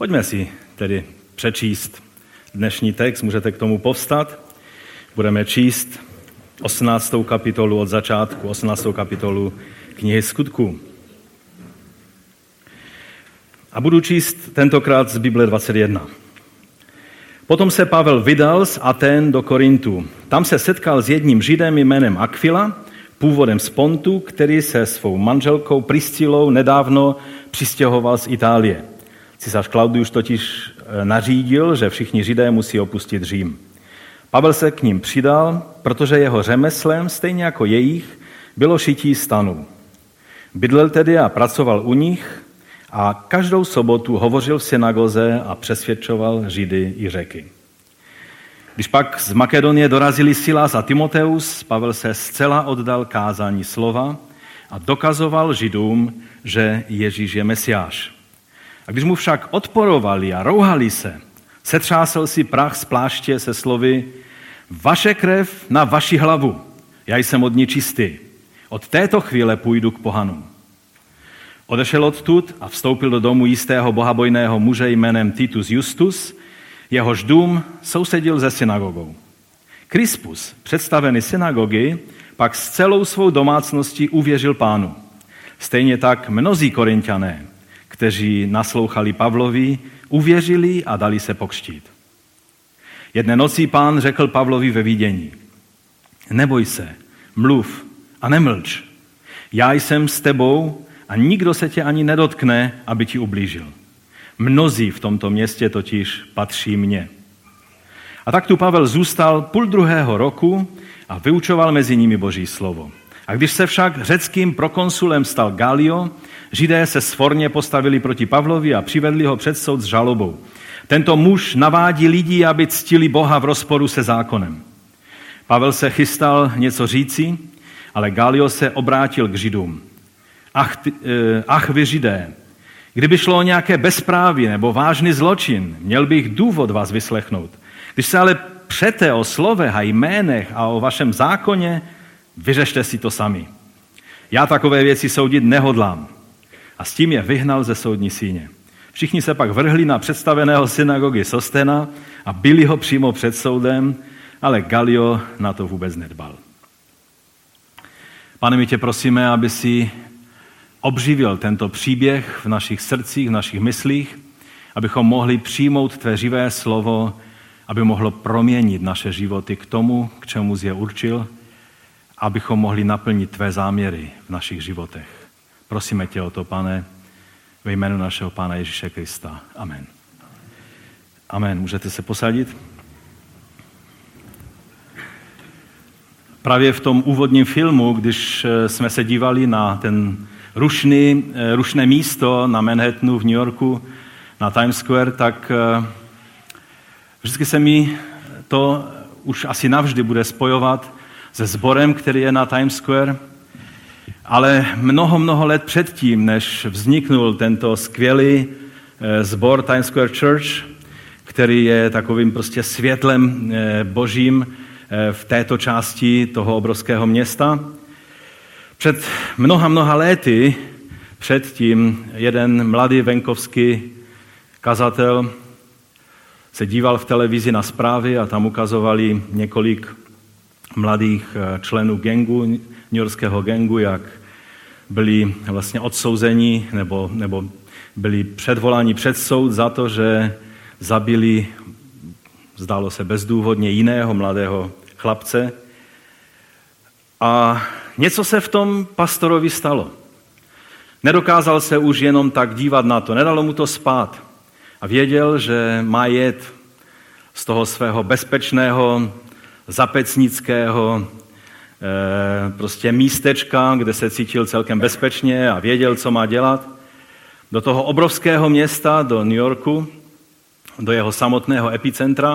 Pojďme si tedy přečíst dnešní text, můžete k tomu povstat. Budeme číst 18. kapitolu od začátku, 18. kapitolu knihy skutků. A budu číst tentokrát z Bible 21. Potom se Pavel vydal z Aten do Korintu. Tam se setkal s jedním židem jménem Aquila, původem z Pontu, který se svou manželkou Priscilou nedávno přistěhoval z Itálie. Císař Claudius totiž eh, nařídil, že všichni židé musí opustit Řím. Pavel se k ním přidal, protože jeho řemeslem, stejně jako jejich, bylo šití stanů. Bydlel tedy a pracoval u nich a každou sobotu hovořil v synagoze a přesvědčoval Židy i řeky. Když pak z Makedonie dorazili Silas a Timoteus, Pavel se zcela oddal kázání slova a dokazoval Židům, že Ježíš je Mesiáš. A když mu však odporovali a rouhali se, setřásel si prach z pláště se slovy Vaše krev na vaši hlavu, já jsem od ní čistý. Od této chvíle půjdu k pohanům. Odešel odtud a vstoupil do domu jistého bohabojného muže jménem Titus Justus, jehož dům sousedil se synagogou. Krispus, představený synagogy, pak s celou svou domácností uvěřil pánu. Stejně tak mnozí korintiané, kteří naslouchali Pavlovi, uvěřili a dali se pokštít. Jedné nocí pán řekl Pavlovi ve vidění, neboj se, mluv a nemlč. Já jsem s tebou a nikdo se tě ani nedotkne, aby ti ublížil. Mnozí v tomto městě totiž patří mně. A tak tu Pavel zůstal půl druhého roku a vyučoval mezi nimi Boží slovo. A když se však řeckým prokonsulem stal Galio, židé se svorně postavili proti Pavlovi a přivedli ho před soud s žalobou. Tento muž navádí lidi, aby ctili Boha v rozporu se zákonem. Pavel se chystal něco říci, ale Galio se obrátil k židům. Ach, ty, eh, ach vy židé, kdyby šlo o nějaké bezpráví nebo vážný zločin, měl bych důvod vás vyslechnout. Když se ale přete o slovech a jménech a o vašem zákoně, vyřešte si to sami. Já takové věci soudit nehodlám. A s tím je vyhnal ze soudní síně. Všichni se pak vrhli na představeného synagogy Sostena a byli ho přímo před soudem, ale Galio na to vůbec nedbal. Pane, my tě prosíme, aby si obživil tento příběh v našich srdcích, v našich myslích, abychom mohli přijmout tvé živé slovo, aby mohlo proměnit naše životy k tomu, k čemu jsi je určil, abychom mohli naplnit tvé záměry v našich životech. Prosíme tě o to, pane, ve jménu našeho Pána Ježíše Krista. Amen. Amen. Můžete se posadit? Právě v tom úvodním filmu, když eh, jsme se dívali na ten rušný, eh, rušné místo na Manhattanu v New Yorku, na Times Square, tak eh, vždycky se mi to už asi navždy bude spojovat se sborem, který je na Times Square. Ale mnoho, mnoho let předtím, než vzniknul tento skvělý sbor Times Square Church, který je takovým prostě světlem božím v této části toho obrovského města, před mnoha, mnoha léty předtím jeden mladý venkovský kazatel se díval v televizi na zprávy a tam ukazovali několik mladých eh, členů gengu, newyorského gengu, jak byli vlastně odsouzeni nebo, nebo byli předvoláni před soud za to, že zabili, zdálo se bezdůvodně, jiného mladého chlapce. A Něco se v tom pastorovi stalo. Nedokázal se už jenom tak dívat na to, nedalo mu to spát. A věděl, že má jet z toho svého bezpečného, zapecnického eh, prostě místečka, kde se cítil celkem bezpečně a věděl, co má dělat, do toho obrovského města, do New Yorku, do jeho samotného epicentra.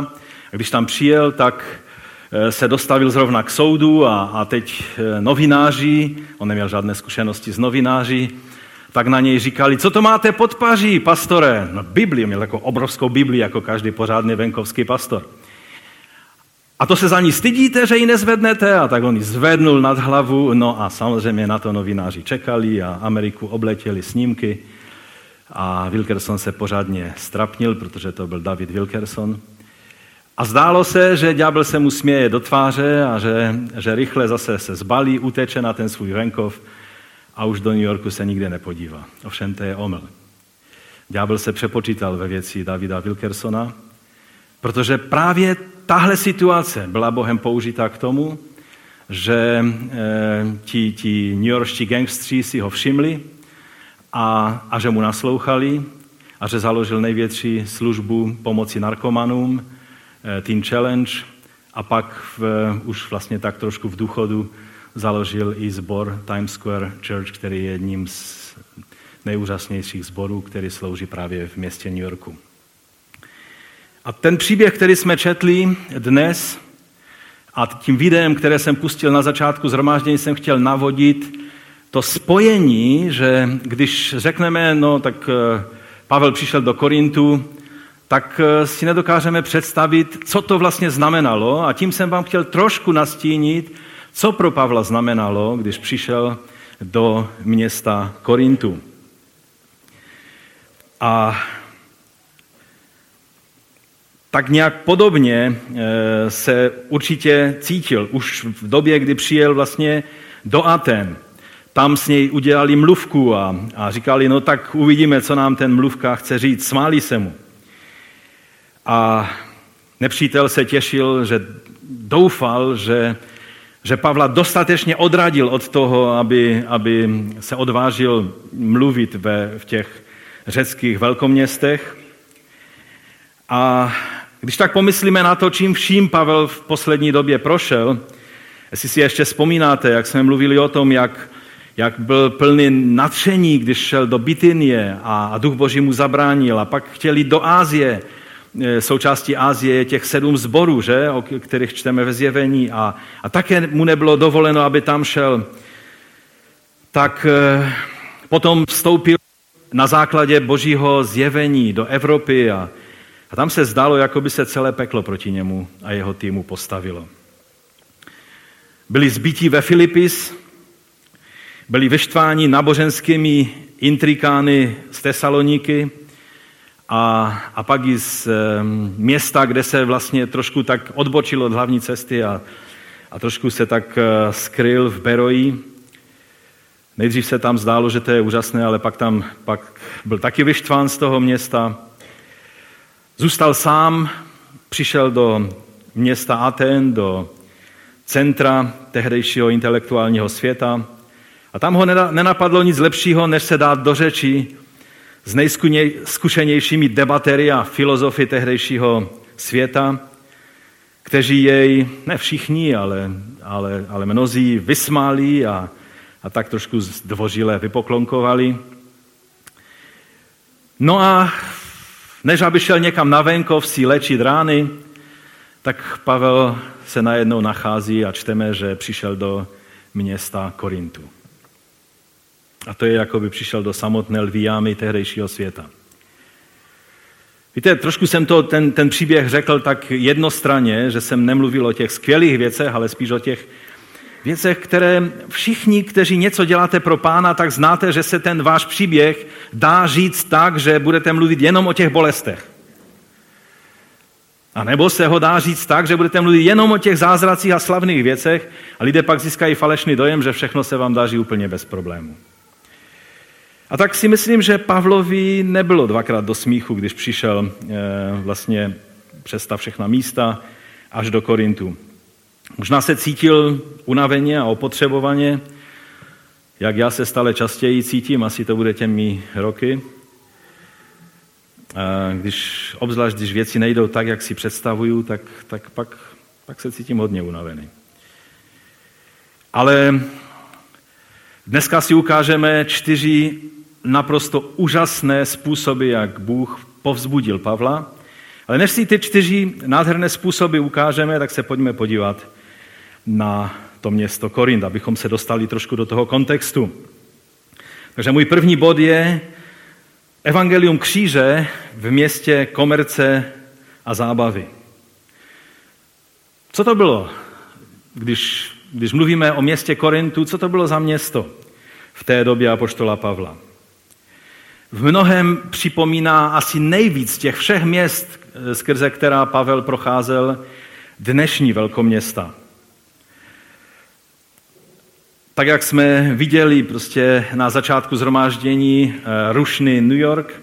A když tam přijel, tak Eh, se dostavil zrovna k soudu a, a teď eh, novináři, on neměl žádné zkušenosti s novináři, tak na něj říkali, co to máte pod paří, pastore? No Bibli, měl takovou obrovskou Bibli, jako každý pořádný venkovský pastor. A to se za ní stydíte, že ji nezvednete? A tak on ji zvednul nad hlavu, no a samozřejmě na to novináři čekali a Ameriku obletěli snímky. a Wilkerson se pořádně strapnil, protože to byl David Wilkerson. A zdálo se, že ďábel se mu směje do tváře a že, že rychle zase se zbalí, uteče na ten svůj venkov a už do New Yorku se nikde nepodívá. Ovšem to je omyl. Ďábel se přepočítal ve věci Davida Wilkersona, protože právě tahle situace byla Bohem použitá k tomu, že e, ti, ti New Yorkští gangstři si ho všimli a, a že mu naslouchali a že založil největší službu pomoci narkomanům, e, Teen Challenge, a pak v, už vlastně tak trošku v důchodu založil i sbor Times Square Church, který je jedním z nejúžasnějších sborů, který slouží právě v městě New Yorku. A ten příběh, který jsme četli dnes, a tím videem, které jsem pustil na začátku zhromáždění, jsem chtěl navodit to spojení, že když řekneme, no tak eh, Pavel přišel do Korintu, tak eh, si nedokážeme představit, co to vlastně znamenalo. A tím jsem vám chtěl trošku nastínit, co pro Pavla znamenalo, když přišel do města Korintu. A tak nějak podobně eh, se určitě cítil už v době, kdy přijel vlastně do Aten. Tam s něj udělali mluvku a, a říkali, no tak uvidíme, co nám ten mluvka chce říct. Smáli se mu. A nepřítel se těšil, že doufal, že, že Pavla dostatečně odradil od toho, aby, aby se odvážil mluvit ve, v těch řeckých velkoměstech. A když tak pomyslíme na to, čím vším Pavel v poslední době prošel, jestli si ještě vzpomínáte, jak jsme mluvili o tom, jak, jak byl plný nadšení, když šel do Bitynie a, a duch Boží mu zabránil a pak chtěli do Ázie, e, součástí Ázie je těch sedm zborů, že, o kterých čteme ve zjevení a, a také mu nebylo dovoleno, aby tam šel. Tak e, potom vstoupil na základě božího zjevení do Evropy a, a tam se zdálo, jako by se celé peklo proti němu a jeho týmu postavilo. Byli zbytí ve Filipis, byli vyštváni naboženskými intrikány z Tesaloniky a, a pak i z města, kde se vlastně trošku tak odbočil od hlavní cesty a, a trošku se tak e, skryl v Beroji. Nejdřív se tam zdálo, že to je úžasné, ale pak tam pak byl taky vyštván z toho města. Zůstal sám, přišel do města Aten, do centra tehdejšího intelektuálního světa a tam ho nenapadlo nic lepšího, než se dát do řeči s nejzkušenějšími debatery a filozofy tehdejšího světa, kteří jej, ne všichni, ale, ale, ale mnozí vysmáli a, a tak trošku zdvořile vypoklonkovali. No a než aby šel někam na venkov si léčit rány, tak Pavel se najednou nachází a čteme, že přišel do města Korintu. A to je, jako by přišel do samotné lvíjámy tehdejšího světa. Víte, trošku jsem to, ten, ten příběh řekl tak jednostranně, že jsem nemluvil o těch skvělých věcech, ale spíš o těch věcech, které všichni, kteří něco děláte pro pána, tak znáte, že se ten váš příběh dá říct tak, že budete mluvit jenom o těch bolestech. A nebo se ho dá říct tak, že budete mluvit jenom o těch zázracích a slavných věcech a lidé pak získají falešný dojem, že všechno se vám daří úplně bez problémů. A tak si myslím, že Pavlovi nebylo dvakrát do smíchu, když přišel e, vlastně přes ta všechna místa až do Korintu. Možná se cítil unaveně a opotřebovaně, jak já se stále častěji cítím, asi to bude těmi roky. Když, obzvlášť když věci nejdou tak, jak si představuju, tak, tak pak, pak se cítím hodně unavený. Ale dneska si ukážeme čtyři naprosto úžasné způsoby, jak Bůh povzbudil Pavla. Ale než si ty čtyři nádherné způsoby ukážeme, tak se pojďme podívat na to město Korint, abychom se dostali trošku do toho kontextu. Takže můj první bod je Evangelium kříže v městě komerce a zábavy. Co to bylo, když, když mluvíme o městě Korintu, co to bylo za město v té době apoštola Pavla? v mnohem připomíná asi nejvíc těch všech měst, skrze která Pavel procházel, dnešní velkoměsta. Tak jak jsme viděli prostě na začátku zhromáždění eh, Rušny New York,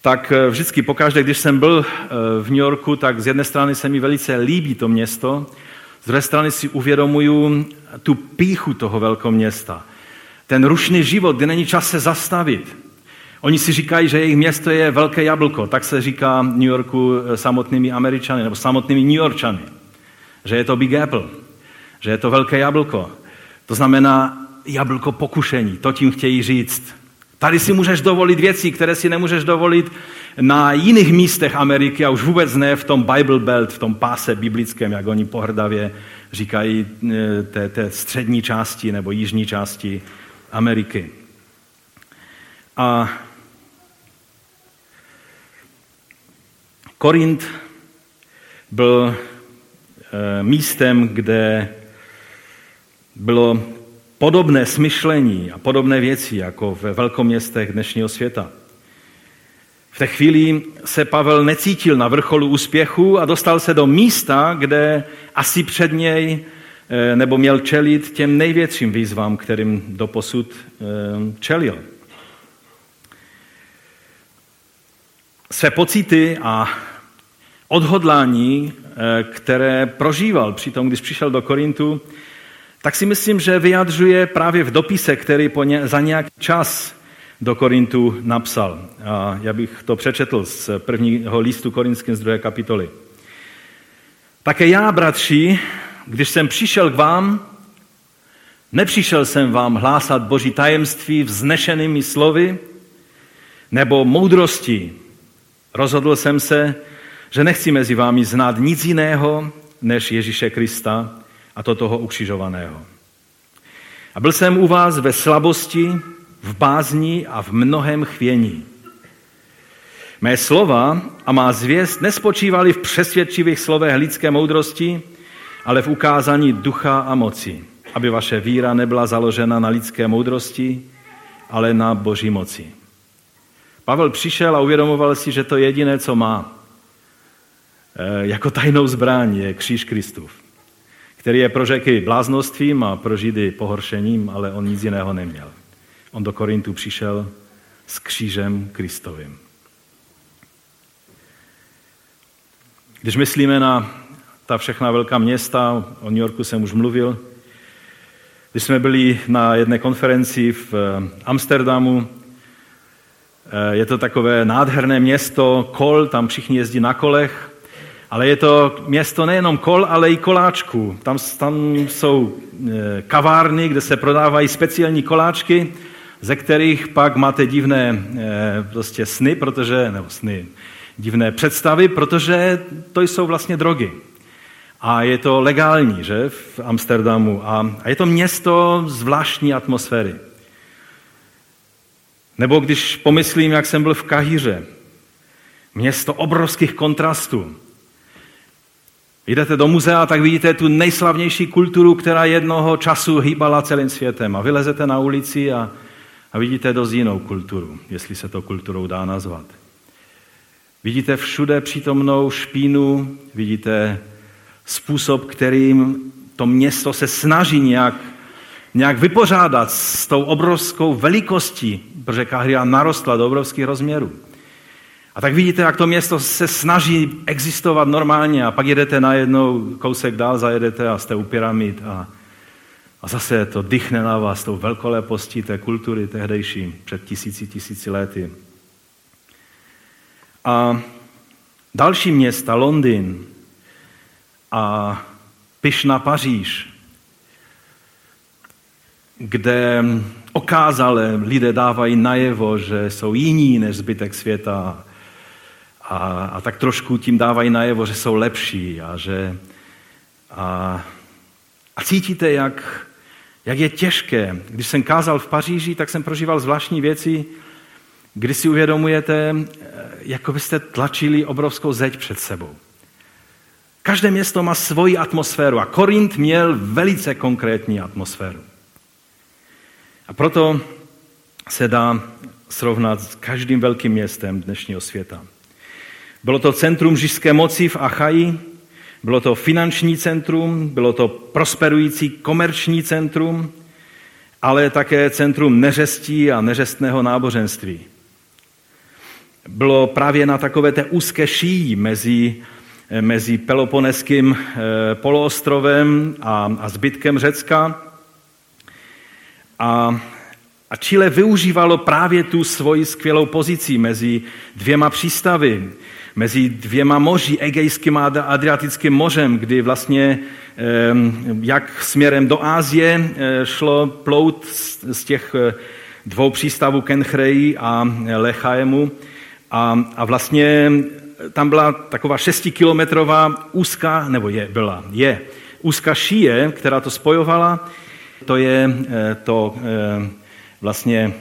tak eh, vždycky pokaždé, když jsem byl eh, v New Yorku, tak z jedné strany se mi velice líbí to město, z druhé strany si uvědomuju tu píchu toho velkoměsta. Ten rušný život, kde není čas se zastavit. Oni si říkají, že jejich město je velké jablko, tak se říká New Yorku samotnými Američany nebo samotnými New Yorkčany. Že je to Big Apple, že je to velké jablko. To znamená jablko pokušení, to tím chtějí říct. Tady si můžeš dovolit věci, které si nemůžeš dovolit na jiných místech Ameriky a už vůbec ne v tom Bible Belt, v tom páse biblickém, jak oni pohrdavě říkají eh, té, té střední části nebo jižní části Ameriky. A Korint byl eh, místem, kde bylo podobné smyšlení a podobné věci jako ve velkoměstech dnešního světa. V té chvíli se Pavel necítil na vrcholu úspěchu a dostal se do místa, kde asi před něj eh, nebo měl čelit těm největším výzvám, kterým doposud eh, čelil. Své pocity a odhodlání, eh, které prožíval při tom, když přišel do Korintu, tak si myslím, že vyjadřuje právě v dopise, který po ně, za nějaký čas do Korintu napsal. A já bych to přečetl z prvního listu korinským z druhé kapitoly. Také já, bratři, když jsem přišel k vám, nepřišel jsem vám hlásat boží tajemství vznešenými slovy nebo moudrosti. Rozhodl jsem se, že nechci mezi vámi znát nic jiného než Ježíše Krista a to toho ukřižovaného. A byl jsem u vás ve slabosti, v bázni a v mnohem chvění. Mé slova a má zvěst nespočívaly v přesvědčivých slovech lidské moudrosti, ale v ukázání ducha a moci, aby vaše víra nebyla založena na lidské moudrosti, ale na boží moci. Pavel přišel a uvědomoval si, že to jediné, co má e, jako tajnou zbraň, je kříž Kristův který je pro řeky bláznostvím a pro židy pohoršením, ale on nic jiného neměl. On do Korintu přišel s křížem Kristovým. Když myslíme na ta všechna velká města, o New Yorku jsem už mluvil, když jsme byli na jedné konferenci v eh, Amsterdamu, eh, je to takové nádherné město, kol, tam všichni jezdí na kolech, ale je to město nejenom kol, ale i koláčků. Tam, tam jsou e, kavárny, kde se prodávají speciální koláčky, ze kterých pak máte divné e, prostě sny, protože, nebo sny, divné představy, protože to jsou vlastně drogy. A je to legální, že, v Amsterdamu. A, a je to město zvláštní atmosféry. Nebo když pomyslím, jak jsem byl v Kahíře, město obrovských kontrastů. Jdete do muzea, tak vidíte tu nejslavnější kulturu, která jednoho času hýbala celým světem. A vylezete na ulici a, a vidíte dost jinou kulturu, jestli se to kulturou dá nazvat. Vidíte všude přítomnou špínu, vidíte způsob, kterým to město se snaží nějak, nějak vypořádat s tou obrovskou velikostí, protože Kahria narostla do obrovských rozměrů. A tak vidíte, jak to město se snaží existovat normálně a pak jedete na jednou kousek dál, zajedete a jste u pyramid a, a zase to dychne na vás tou velkolepostí té kultury tehdejší před tisíci, tisíci lety. A další města, Londýn a Pyšna Paříž, kde okázale lidé dávají najevo, že jsou jiní než zbytek světa a, a tak trošku tím dávají najevo, že jsou lepší a že a, a cítíte, jak, jak je těžké. Když jsem kázal v Paříži, tak jsem prožíval zvláštní věci, kdy si uvědomujete, jako byste tlačili obrovskou zeď před sebou. Každé město má svoji atmosféru a Korint měl velice konkrétní atmosféru. A proto se dá srovnat s každým velkým městem dnešního světa. Bylo to centrum říšské moci v Achaji, bylo to finanční centrum, bylo to prosperující komerční centrum, ale také centrum neřestí a neřestného náboženství. Bylo právě na takové té úzké šíji mezi, mezi Peloponeským eh, poloostrovem a, a zbytkem Řecka. A, a Chile využívalo právě tu svoji skvělou pozici mezi dvěma přístavy, mezi dvěma moři, Egejským a Adriatickým mořem, kdy vlastně jak směrem do Ázie eh, šlo plout z těch eh, dvou přístavů Kenchreji a Lechajemu a, a vlastně tam byla taková šestikilometrová úzká, nebo je, byla, je, úzká šíje, která to spojovala, to je eh, to vlastně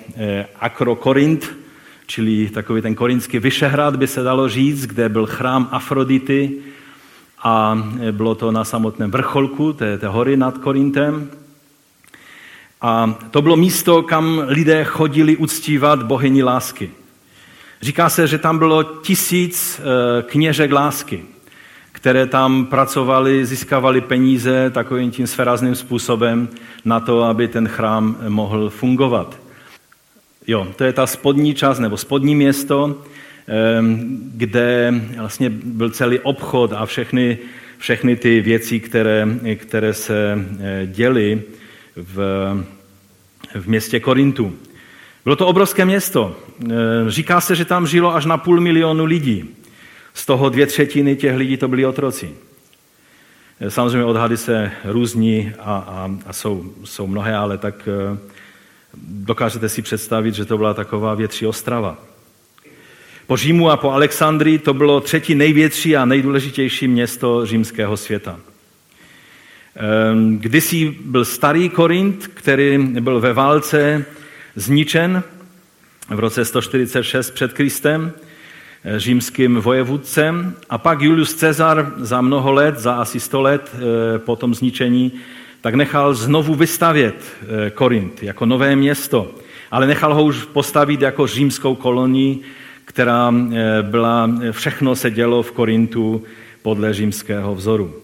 Akrokorint, čili takový ten korinský Vyšehrad by se dalo říct, kde byl chrám Afrodity a bylo to na samotném vrcholku té, té hory nad Korintem. A to bylo místo, kam lidé chodili uctívat bohyni lásky. Říká se, že tam bylo tisíc eh, kněžek lásky, které tam pracovali, získávali peníze takovým tím sferazným způsobem na to, aby ten chrám mohl fungovat. Jo, to je ta spodní část nebo spodní město, kde vlastně byl celý obchod a všechny, všechny ty věci, které, které se eh, děly v, v městě Korintu. Bylo to obrovské město. Říká se, že tam žilo až na půl milionu lidí. Z toho dvě třetiny těch lidí to byli otroci. Samozřejmě odhady se různí a, a, a jsou, jsou mnohé, ale tak eh, dokážete si představit, že to byla taková větší ostrava. Po Římu a po Alexandrii to bylo třetí největší a nejdůležitější město římského světa. Ehm, kdysi byl starý Korint, který byl ve válce zničen v roce 146 před Kristem eh, římským vojevůdcem a pak Julius Cezar za mnoho let, za asi 100 let eh, po tom zničení, tak nechal znovu vystavět eh, Korint jako nové město, ale nechal ho už postavit jako římskou kolonii, která eh, byla, všechno se dělo v Korintu podle římského vzoru.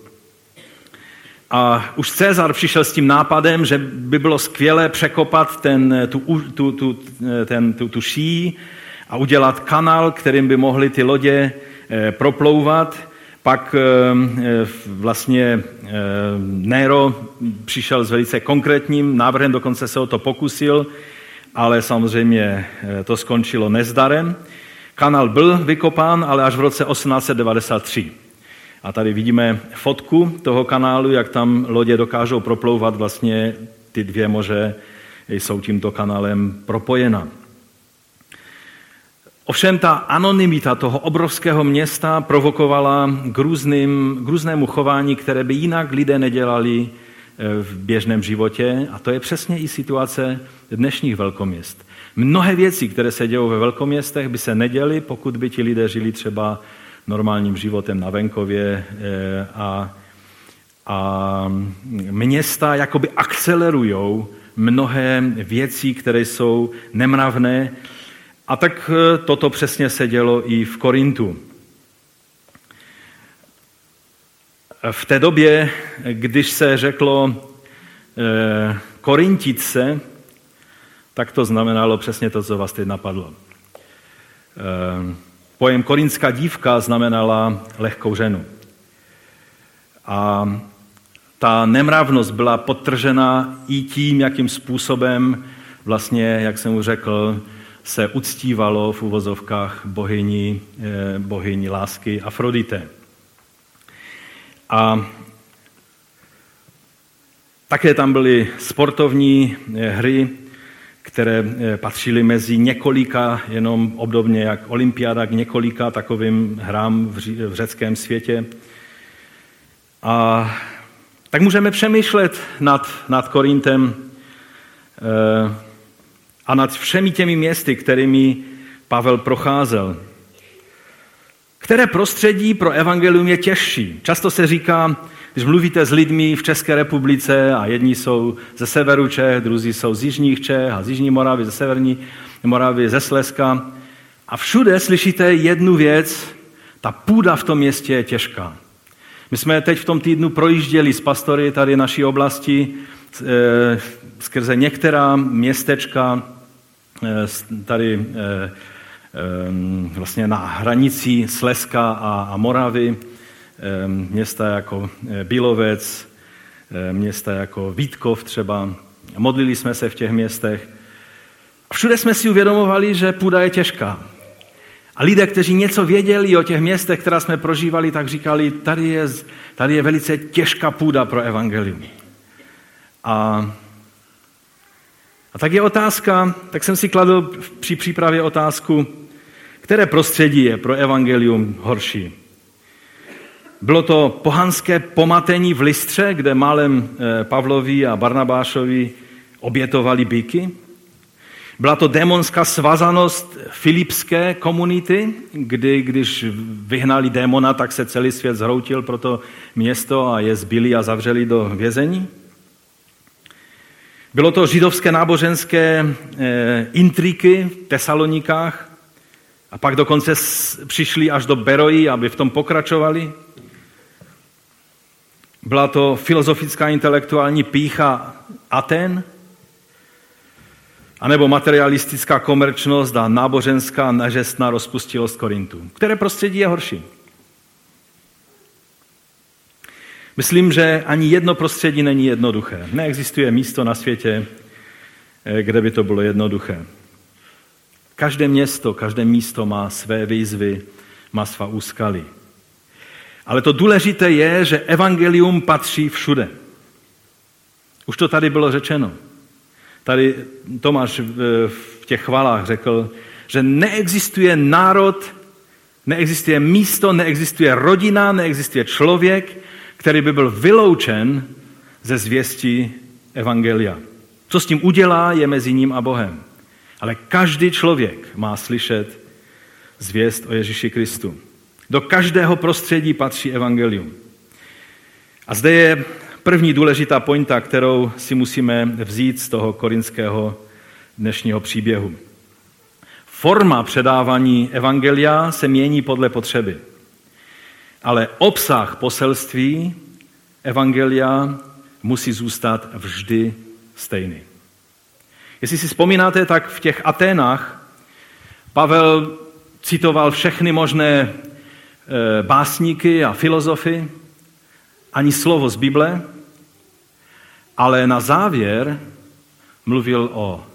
A už Cezar přišel s tím nápadem, že by bylo skvělé překopat ten, tu, tu, tu, ten, tu, tu ší a udělat kanál, kterým by mohly ty lodě eh, proplouvat. Pak vlastně Nero přišel s velice konkrétním návrhem, dokonce se o to pokusil, ale samozřejmě to skončilo nezdarem. Kanál byl vykopán, ale až v roce 1893. A tady vidíme fotku toho kanálu, jak tam lodě dokážou proplouvat vlastně ty dvě moře jsou tímto kanálem propojena. Ovšem ta anonymita toho obrovského města provokovala k, různým, k různému chování, které by jinak lidé nedělali eh, v běžném životě. A to je přesně i situace dnešních velkoměst. Mnohé věci, které se dějou ve velkoměstech, by se neděly, pokud by ti lidé žili třeba normálním životem na venkově eh, a, a města jakoby akcelerují mnohé věci, které jsou nemravné. A tak eh, toto přesně se dělo i v Korintu. V té době, když se řeklo eh, korintit se, tak to znamenalo přesně to, co vás teď napadlo. Eh, pojem korinská dívka znamenala lehkou ženu. A ta nemravnost byla podtržena i tím, jakým způsobem vlastně, jak jsem už řekl, se uctívalo v uvozovkách bohyni, eh, bohyni lásky Afrodite. A také tam byly sportovní eh, hry, které eh, patřily mezi několika, jenom obdobně jak olympiáda, k několika takovým hrám v řeckém světě. A tak můžeme přemýšlet nad, nad Korintem a nad všemi těmi městy, kterými Pavel procházel. Které prostředí pro evangelium je těžší? Často se říká, když mluvíte s lidmi v České republice a jedni jsou ze severu Čech, druzí jsou z jižních Čech a z jižní Moravy, ze severní Moravy, ze Slezska. A všude slyšíte jednu věc, ta půda v tom městě je těžká. My jsme teď v tom týdnu projížděli s pastory tady naší oblasti skrze některá městečka e, tady e, e, vlastně na hranici Slezska a, Moravy, města jako Bílovec, e, města jako Vítkov třeba. Modlili jsme se v těch městech. Všude jsme si uvědomovali, že půda je těžká. A lidé, kteří něco věděli o těch městech, která jsme prožívali, tak říkali, tady je, tady je velice těžká půda pro evangelium. A, a tak je otázka, tak jsem si kladl při přípravě otázku, které prostředí je pro evangelium horší. Bylo to pohanské pomatení v Listře, kde málem eh, Pavlovi a Barnabášovi obětovali byky? Byla to démonská svazanost filipské komunity, kdy když vyhnali démona, tak se celý svět zhroutil pro to město a je zbyli a zavřeli do vězení. Bylo to židovské náboženské eh, intriky v Tesalonikách a pak dokonce přišli až do Beroji, aby v tom pokračovali. Byla to filozofická intelektuální pícha Aten, anebo materialistická komerčnost a náboženská nežestná rozpustilost Korintu. Které prostředí je horší? Myslím, že ani jedno prostředí není jednoduché. Neexistuje místo na světě, eh, kde by to bylo jednoduché. Každé město, každé místo má své výzvy, má svá úskaly. Ale to důležité je, že evangelium patří všude. Už to tady bylo řečeno. Tady Tomáš v těch chvalách řekl, že neexistuje národ, neexistuje místo, neexistuje rodina, neexistuje člověk, který by byl vyloučen ze zvěstí Evangelia. Co s tím udělá, je mezi ním a Bohem. Ale každý člověk má slyšet zvěst o Ježíši Kristu. Do každého prostředí patří Evangelium. A zde je první důležitá pointa, kterou si musíme vzít z toho korinského dnešního příběhu. Forma předávání evangelia se mění podle potřeby. Ale obsah poselství evangelia musí zůstat vždy stejný. Jestli si vzpomínáte, tak v těch Aténách Pavel citoval všechny možné e, básníky a filozofy, ani slovo z Bible, ale na závěr mluvil o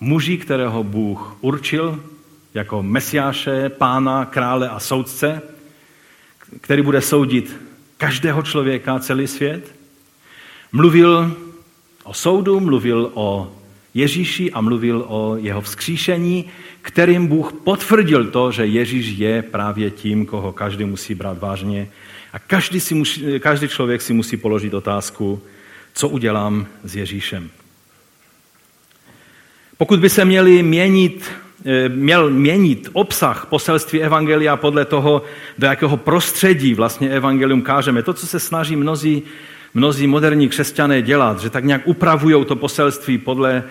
muži, kterého Bůh určil jako mesiáše, pána, krále a soudce, který bude soudit každého člověka, celý svět. Mluvil o soudu, mluvil o Ježíši a mluvil o jeho vzkříšení, kterým Bůh potvrdil to, že Ježíš je právě tím, koho každý musí brát vážně. A každý, si musí, každý člověk si musí položit otázku, co udělám s Ježíšem. Pokud by se měli měnit, měl měnit obsah poselství Evangelia podle toho, do jakého prostředí vlastně Evangelium kážeme, to, co se snaží mnozí, mnozí moderní křesťané dělat, že tak nějak upravují to poselství podle,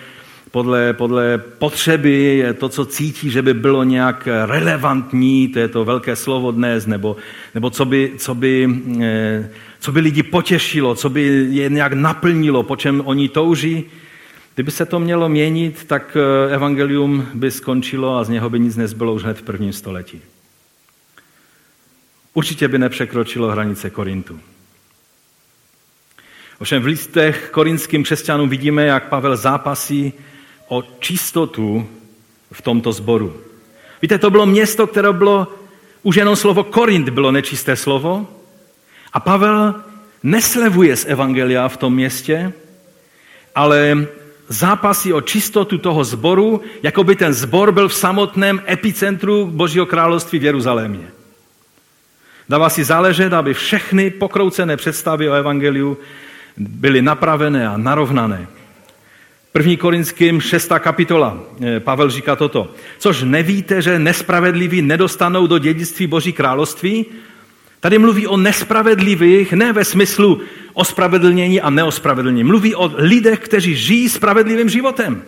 podle, podle potřeby, to, co cítí, že by bylo nějak relevantní, to je to velké slovo dnes, nebo, nebo co, by, co, by, eh, co by lidi potěšilo, co by je nějak naplnilo, po čem oni touží. Kdyby se to mělo měnit, tak eh, evangelium by skončilo a z něho by nic nezbylo už hned v prvním století. Určitě by nepřekročilo hranice Korintu. Ovšem v listech korinským křesťanům vidíme, jak Pavel zápasí o čistotu v tomto sboru. Víte, to bylo město, které bylo, už jenom slovo Korint bylo nečisté slovo, a Pavel neslevuje z Evangelia v tom městě, ale zápasí o čistotu toho zboru, jako by ten zbor byl v samotném epicentru Božího království v Jeruzalémě. Dává si záležet, aby všechny pokroucené představy o Evangeliu byly napravené a narovnané. První Korinským 6. kapitola. Eh, Pavel říká toto. Což nevíte, že nespravedliví nedostanou do dědictví Boží království? Tady mluví o nespravedlivých, ne ve smyslu ospravedlnění a neospravedlnění. Mluví o lidech, kteří žijí spravedlivým životem.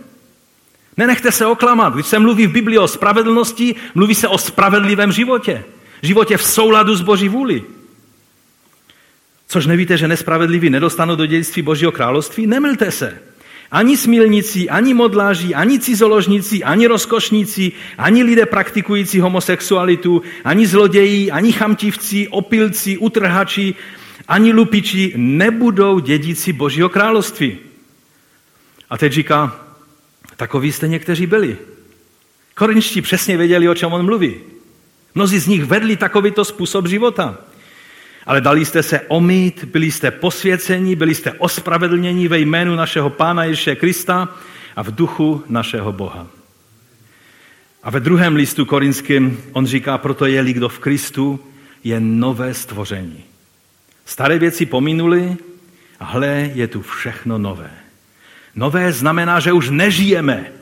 Nenechte se oklamat. Když se mluví v Biblii o spravedlnosti, mluví se o spravedlivém životě. Životě v souladu s Boží vůli. Což nevíte, že nespravedliví nedostanou do dědictví Božího království? Nemylte se. Ani smilníci, ani modláři, ani cizoložníci, ani rozkošníci, ani lidé praktikující homosexualitu, ani zloději, ani chamtivci, opilci, utrhači, ani lupiči nebudou dědíci Božího království. A teď říká, takoví jste někteří byli. Korinští přesně věděli, o čem on mluví. Mnozí z nich vedli takovýto způsob života. Ale dali jste se omít, byli jste posvěceni, byli jste ospravedlněni ve jménu našeho Pána Ježíše Krista a v duchu našeho Boha. A ve druhém listu korinským on říká, proto je kdo v Kristu, je nové stvoření. Staré věci pominuly a hle, je tu všechno nové. Nové znamená, že už nežijeme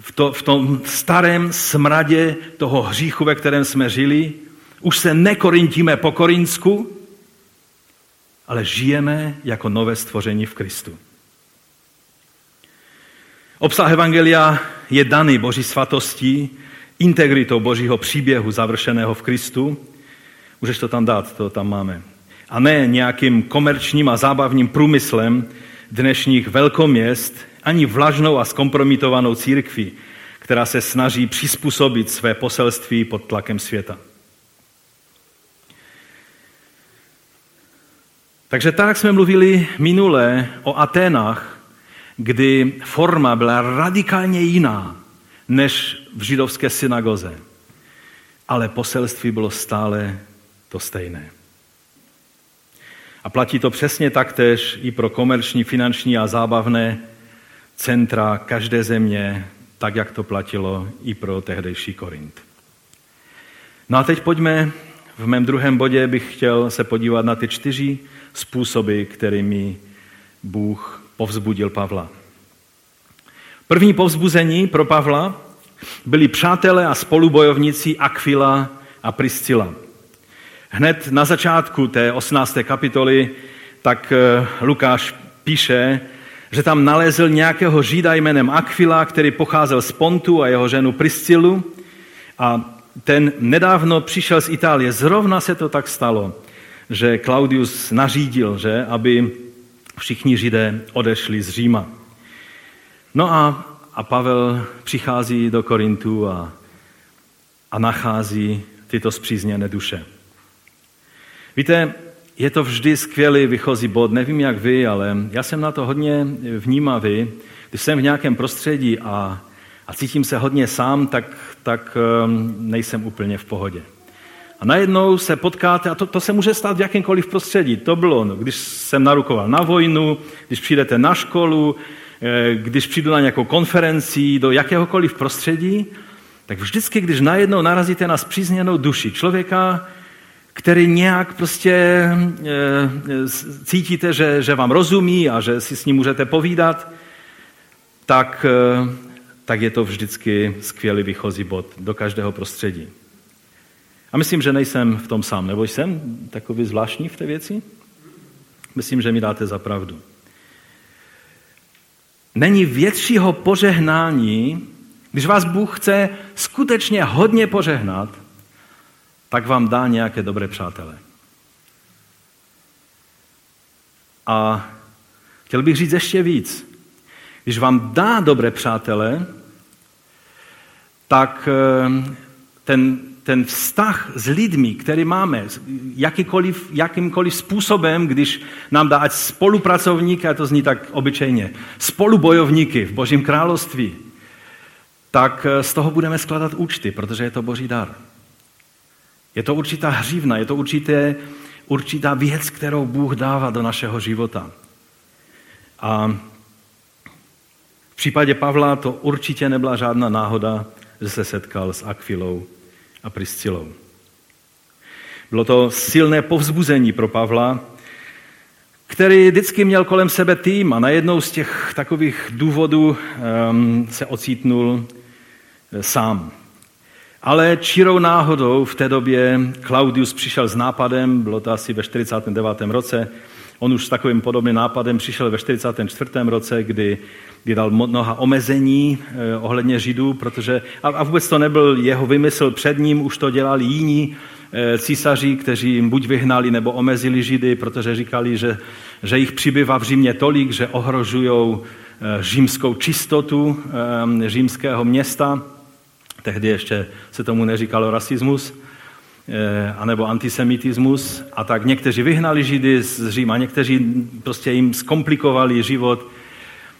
v, to, v tom starém smradě toho hříchu, ve kterém jsme žili. Už se nekorintíme po Korinsku, ale žijeme jako nové stvoření v Kristu. Obsah Evangelia je daný Boží svatostí, integritou Božího příběhu završeného v Kristu. Můžeš to tam dát, to tam máme. A ne nějakým komerčním a zábavním průmyslem dnešních velkoměst, ani vlažnou a zkompromitovanou církví, která se snaží přizpůsobit své poselství pod tlakem světa. Takže tak jsme mluvili minule o Aténách, kdy forma byla radikálně jiná než v židovské synagoze. Ale poselství bylo stále to stejné. A platí to přesně taktéž i pro komerční, finanční a zábavné centra každé země, tak jak to platilo i pro tehdejší Korint. No a teď pojďme, v mém druhém bodě bych chtěl se podívat na ty čtyři způsoby, kterými Bůh povzbudil Pavla. První povzbuzení pro Pavla byli přátelé a spolubojovníci Aquila a Priscila. Hned na začátku té 18. kapitoly tak eh, Lukáš píše, že tam nalezl nějakého žída jménem Aquila, který pocházel z Pontu a jeho ženu Priscilu a ten nedávno přišel z Itálie. Zrovna se to tak stalo, že Claudius nařídil, že, aby všichni židé odešli z Říma. No a, a Pavel přichází do Korintu a, a nachází tyto zpřízněné duše. Víte, je to vždy skvělý vychozí bod. Nevím, jak vy, ale já jsem na to hodně vnímavý. Když jsem v nějakém prostředí a, a cítím se hodně sám, tak, tak um, nejsem úplně v pohodě. A najednou se potkáte, a to, to se může stát v jakémkoliv prostředí. To bylo, no, když jsem narukoval na vojnu, když přijdete na školu, eh, když přijdu na nějakou konferenci, do jakéhokoliv prostředí, tak vždycky, když najednou narazíte na zpřízněnou duši člověka, který nějak prostě e, cítíte, že, že vám rozumí a že si s ním můžete povídat, tak, tak je to vždycky skvělý výchozí bod do každého prostředí. A myslím, že nejsem v tom sám, nebo jsem takový zvláštní v té věci? Myslím, že mi dáte za pravdu. Není většího požehnání, když vás Bůh chce skutečně hodně požehnat, tak vám dá nějaké dobré přátele. A chtěl bych říct ještě víc. Když vám dá dobré přátele, tak eh, ten, ten vztah s lidmi, který máme, jakýkoliv, jakýmkoliv způsobem, když nám dá ať spolupracovníky, a to zní tak obyčejně, spolubojovníky v Božím království, tak eh, z toho budeme skládat účty, protože je to Boží dar. Je to určitá hřívna, je to určité, určitá věc, kterou Bůh dává do našeho života. A v případě Pavla to určitě nebyla žádná náhoda, že se setkal s Akvilou a Priscilou. Bylo to silné povzbuzení pro Pavla, který vždycky měl kolem sebe tým a najednou z těch takových důvodů um, se ocítnul eh, sám. Ale čirou náhodou v té době Claudius přišel s nápadem, bylo to asi ve 49. roce, On už s takovým podobným nápadem přišel ve 44. roce, kdy, kdy dal mnoha omezení eh, ohledně Židů, protože, a, vůbec to nebyl jeho vymysl před ním, už to dělali jiní eh, císaři, kteří jim buď vyhnali nebo omezili Židy, protože říkali, že, že jich přibyvá v Římě tolik, že ohrožují eh, římskou čistotu římského města. Tehdy ještě se tomu neříkalo rasismus. Eh, anebo antisemitismus. A tak někteří vyhnali Židy z Říma, někteří prostě jim zkomplikovali život.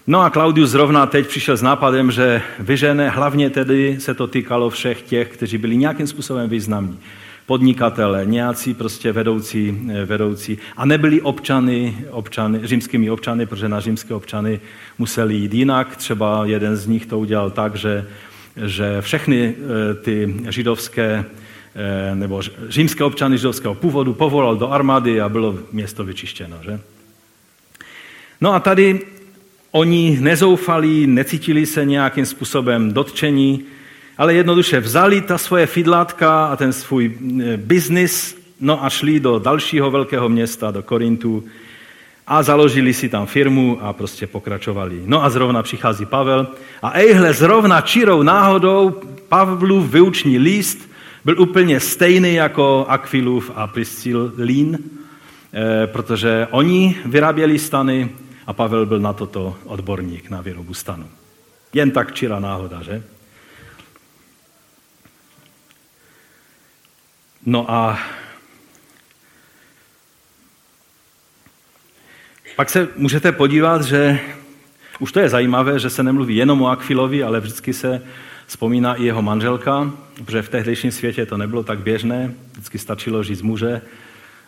No a Claudius zrovna teď přišel s nápadem, že vyžene, hlavně tedy se to týkalo všech těch, kteří byli nějakým způsobem významní. Podnikatele, nějací prostě vedoucí, eh, vedoucí a nebyli občany, občany, římskými občany, protože na římské občany museli jít jinak. Třeba jeden z nich to udělal tak, že, že všechny eh, ty židovské nebo římské občany židovského původu povolal do armády a bylo město vyčištěno. Že? No a tady oni nezoufali, necítili se nějakým způsobem dotčení, ale jednoduše vzali ta svoje fidlátka a ten svůj eh, biznis, no a šli do dalšího velkého města, do Korintu a založili si tam firmu a prostě pokračovali. No a zrovna přichází Pavel a ejhle, zrovna čirou náhodou Pavlův vyuční list byl úplně stejný jako Aquilův a Priscilín, eh, protože oni vyráběli stany a Pavel byl na toto odborník, na výrobu stanu. Jen tak čira náhoda, že? No a pak se můžete podívat, že už to je zajímavé, že se nemluví jenom o Akfilovi, ale vždycky se Vzpomíná i jeho manželka, protože v tehdejším světě to nebylo tak běžné, vždycky stačilo říct muže,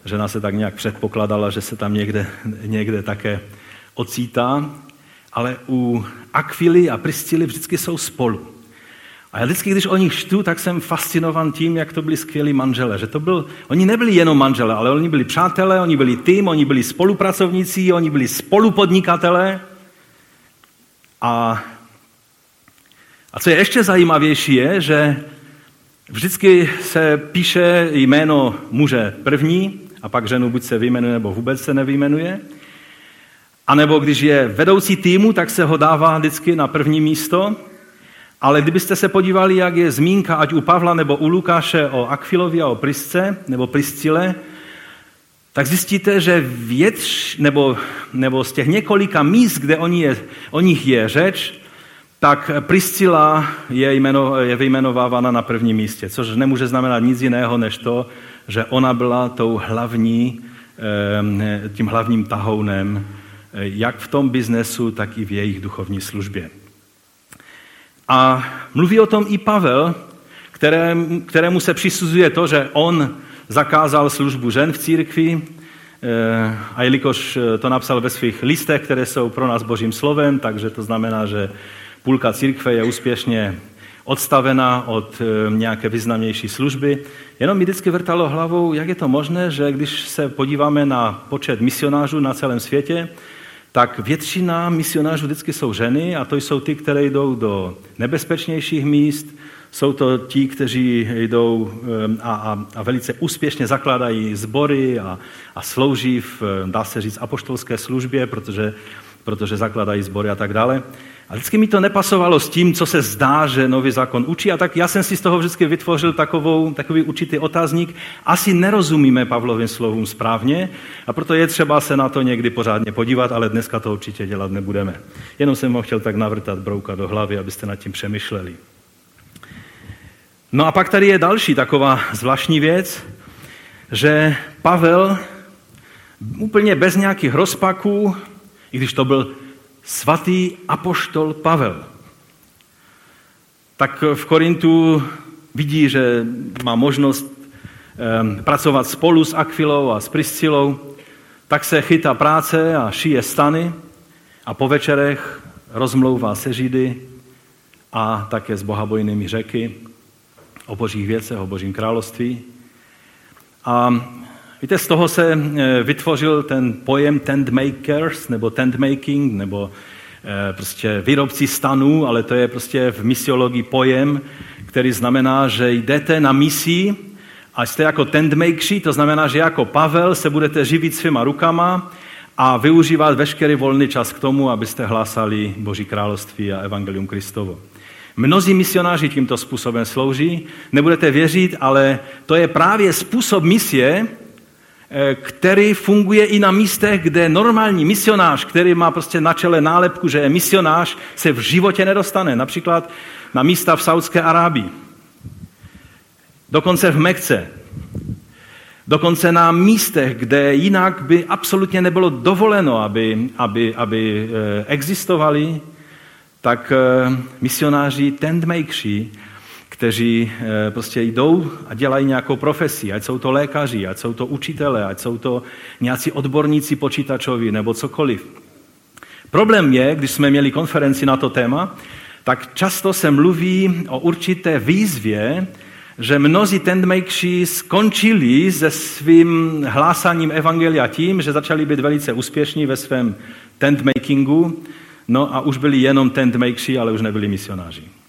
žena se tak nějak předpokladala, že se tam někde, někde také ocítá, ale u Akvily a Pristily vždycky jsou spolu. A já vždycky, když o nich čtu, tak jsem fascinovan tím, jak to byli skvělí manžele. Že to byl, oni nebyli jenom manžele, ale oni byli přátelé, oni byli tým, oni byli spolupracovníci, oni byli spolupodnikatelé. A a co je ještě zajímavější je, že vždycky se píše jméno muže první a pak ženu buď se vyjmenuje, nebo vůbec se nevyjmenuje. A nebo když je vedoucí týmu, tak se ho dává vždycky na první místo. Ale kdybyste se podívali, jak je zmínka, ať u Pavla nebo u Lukáše o Akfilovi a o Prisce, nebo Priscile, tak zjistíte, že větš, nebo, nebo z těch několika míst, kde oni je, o nich je řeč, tak Priscila je, jmeno, je vyjmenovávána na prvním místě, což nemůže znamenat nic jiného, než to, že ona byla tou hlavní, tím hlavním tahounem, jak v tom biznesu, tak i v jejich duchovní službě. A mluví o tom i Pavel, kterém, kterému se přisuzuje to, že on zakázal službu žen v církvi, eh, a jelikož to napsal ve svých listech, které jsou pro nás božím slovem, takže to znamená, že půlka církve je úspěšně odstavena od eh, nějaké významnější služby. Jenom mi vždycky vrtalo hlavou, jak je to možné, že když se podíváme na počet misionářů na celém světě, tak většina misionářů vždycky jsou ženy a to jsou ty, které jdou do nebezpečnějších míst, jsou to ti, kteří jdou eh, a, a, a velice úspěšně zakládají sbory a, a slouží v, eh, dá se říct, apoštolské službě, protože, protože zakladají sbory a tak dále. A vždycky mi to nepasovalo s tím, co se zdá, že nový zákon učí. A tak já jsem si z toho vždycky vytvořil takovou, takový určitý otázník. Asi nerozumíme Pavlovým slovům správně a proto je třeba se na to někdy pořádně podívat, ale dneska to určitě dělat nebudeme. Jenom jsem ho chtěl tak navrtat brouka do hlavy, abyste nad tím přemýšleli. No a pak tady je další taková zvláštní věc, že Pavel úplně bez nějakých rozpaků, i když to byl svatý apoštol Pavel. Tak v Korintu vidí, že má možnost pracovat spolu s Akvilou a s Priscilou, tak se chytá práce a šije stany a po večerech rozmlouvá se Židy a také s bohabojnými řeky o božích věcech, o božím království. A Víte, z toho se eh, vytvořil ten pojem tent makers, nebo tent making, nebo eh, prostě výrobci stanů, ale to je prostě v misiologii pojem, který znamená, že jdete na misi a jste jako tent makeri, to znamená, že jako Pavel se budete živit svýma rukama a využívat veškerý volný čas k tomu, abyste hlásali Boží království a Evangelium Kristovo. Mnozí misionáři tímto způsobem slouží. Nebudete věřit, ale to je právě způsob misie, který funguje i na místech, kde normální misionář, který má prostě na čele nálepku, že je misionář, se v životě nedostane. Například na místa v Saudské Arábii. Dokonce v Mekce. Dokonce na místech, kde jinak by absolutně nebylo dovoleno, aby, aby, aby eh, existovali, tak eh, misionáři tentmakersi, kteří eh, prostě jdou a dělají nějakou profesi, ať jsou to lékaři, ať jsou to učitelé, ať jsou to nějací odborníci počítačoví nebo cokoliv. Problém je, když jsme měli konferenci na to téma, tak často se mluví o určité výzvě, že mnozí tentmakersi skončili se svým hlásaním evangelia tím, že začali být velice úspěšní ve svém tentmakingu, no a už byli jenom tentmakersi, ale už nebyli misionáři.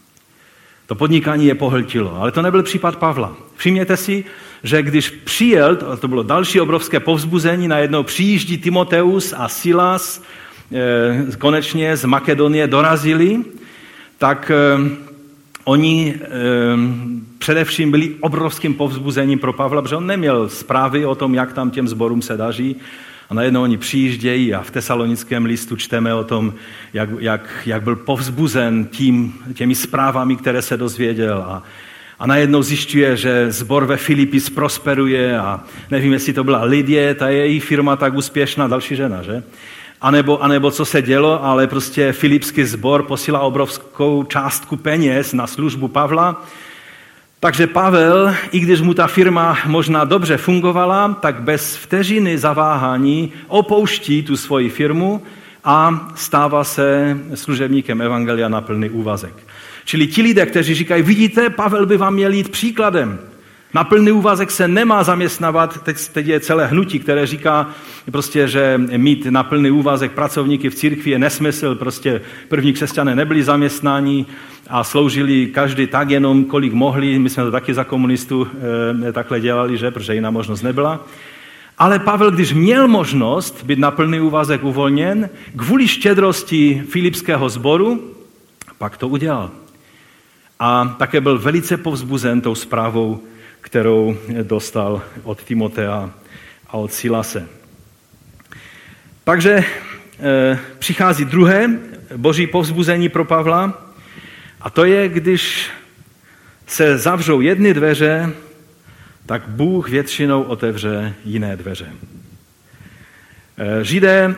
To podnikání je pohltilo, ale to nebyl případ Pavla. Všimněte si, že když přijel, to bylo další obrovské povzbuzení, najednou přijíždí Timoteus a Silas, eh, konečně z Makedonie dorazili, tak eh, oni eh, především byli obrovským povzbuzením pro Pavla, protože on neměl zprávy o tom, jak tam těm zborům se daří. A najednou oni přijíždějí a v tesalonickém listu čteme o tom, jak, jak, jak byl povzbuzen tím, těmi zprávami, které se dozvěděl. A, a najednou zjišťuje, že zbor ve Filipis prosperuje a nevím, jestli to byla Lidie, ta její firma tak úspěšná, další žena, že? anebo, anebo co se dělo, ale prostě Filipský zbor posílá obrovskou částku peněz na službu Pavla. Takže Pavel, i když mu ta firma možná dobře fungovala, tak bez vteřiny zaváhání opouští tu svoji firmu a stává se služebníkem Evangelia na plný úvazek. Čili ti lidé, kteří říkají, vidíte, Pavel by vám měl jít příkladem. Na plný úvazek se nemá zaměstnávat, teď, teď je celé hnutí, které říká, prostě, že mít na plný úvazek pracovníky v církvi je nesmysl, prostě první křesťané nebyli zaměstnáni a sloužili každý tak jenom, kolik mohli, my jsme to taky za komunistů e, takhle dělali, že, protože jiná možnost nebyla. Ale Pavel, když měl možnost být na plný úvazek uvolněn, kvůli štědrosti Filipského sboru, pak to udělal. A také byl velice povzbuzen tou zprávou kterou dostal od Timotea a od Silase. Takže e, přichází druhé boží povzbuzení pro Pavla a to je, když se zavřou jedny dveře, tak Bůh většinou otevře jiné dveře. E, Židé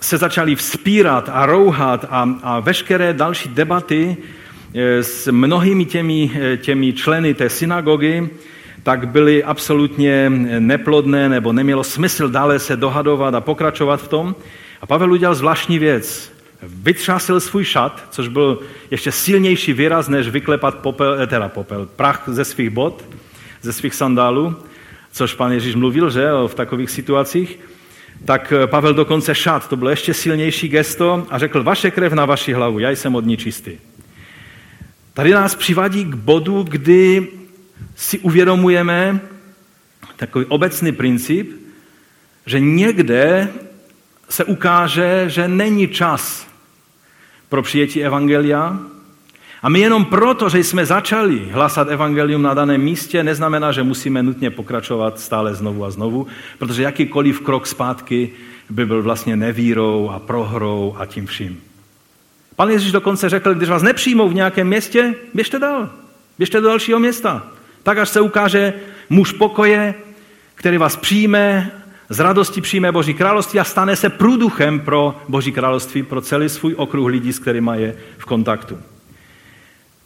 se začali vzpírat a rouhat a, a veškeré další debaty e, s mnohými těmi, těmi členy té synagogy tak byly absolutně neplodné nebo nemělo smysl dále se dohadovat a pokračovat v tom. A Pavel udělal zvláštní věc. Vytřásil svůj šat, což byl ještě silnější výraz, než vyklepat popel, eh, teda popel, prach ze svých bot, ze svých sandálů, což pan Ježíš mluvil, že v takových situacích. Tak eh, Pavel dokonce šat, to bylo ještě silnější gesto a řekl, vaše krev na vaši hlavu, já jsem od ní čistý. Tady nás přivádí k bodu, kdy si uvědomujeme takový obecný princip, že někde se ukáže, že není čas pro přijetí evangelia. A my jenom proto, že jsme začali hlasat evangelium na daném místě, neznamená, že musíme nutně pokračovat stále znovu a znovu, protože jakýkoliv krok zpátky by byl vlastně nevírou a prohrou a tím vším. Pan Ježíš dokonce řekl, když vás nepřijmou v nějakém městě, běžte dál, běžte do dalšího města. Tak až se ukáže muž pokoje, který vás přijme, z radosti přijme Boží království a stane se průduchem pro Boží království, pro celý svůj okruh lidí, s kterými je v kontaktu.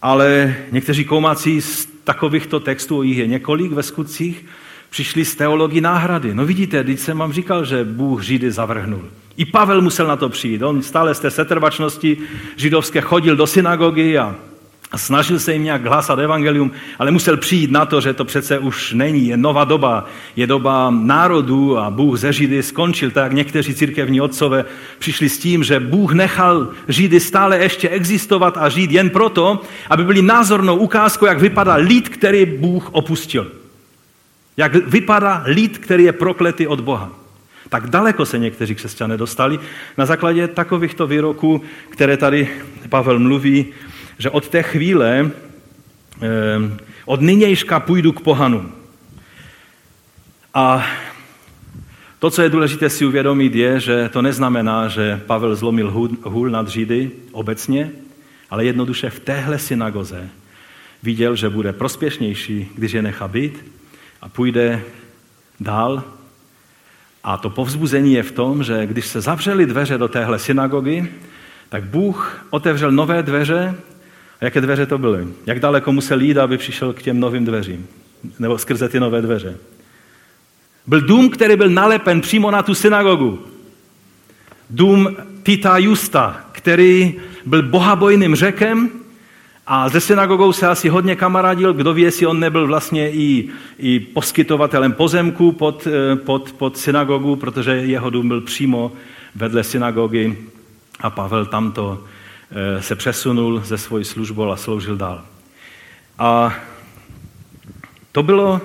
Ale někteří koumací z takovýchto textů, jich je několik ve skutcích, přišli z teologii náhrady. No vidíte, teď jsem vám říkal, že Bůh Židy zavrhnul. I Pavel musel na to přijít. On stále z té setrvačnosti židovské chodil do synagogy a a snažil se jim nějak hlásat evangelium, ale musel přijít na to, že to přece už není, je nová doba, je doba národů a Bůh ze Židy skončil, tak někteří církevní otcové přišli s tím, že Bůh nechal Židy stále ještě existovat a žít jen proto, aby byli názornou ukázkou, jak vypadá lid, který Bůh opustil. Jak vypadá lid, který je prokletý od Boha. Tak daleko se někteří křesťané dostali na základě takovýchto výroků, které tady Pavel mluví, že od té chvíle, eh, od nynějška půjdu k pohanu. A to, co je důležité si uvědomit, je, že to neznamená, že Pavel zlomil hůl nad Židy obecně, ale jednoduše v téhle synagoze viděl, že bude prospěšnější, když je nechá být a půjde dál. A to povzbuzení je v tom, že když se zavřely dveře do téhle synagogy, tak Bůh otevřel nové dveře. A jaké dveře to byly? Jak daleko musel jít, aby přišel k těm novým dveřím? Nebo skrze ty nové dveře? Byl dům, který byl nalepen přímo na tu synagogu. Dům Tita Justa, který byl bohabojným řekem a ze synagogou se asi hodně kamarádil. Kdo ví, jestli on nebyl vlastně i, i poskytovatelem pozemku pod, eh, pod, pod synagogu, protože jeho dům byl přímo vedle synagogy a Pavel tamto se přesunul ze svojí službou a sloužil dál. A to bylo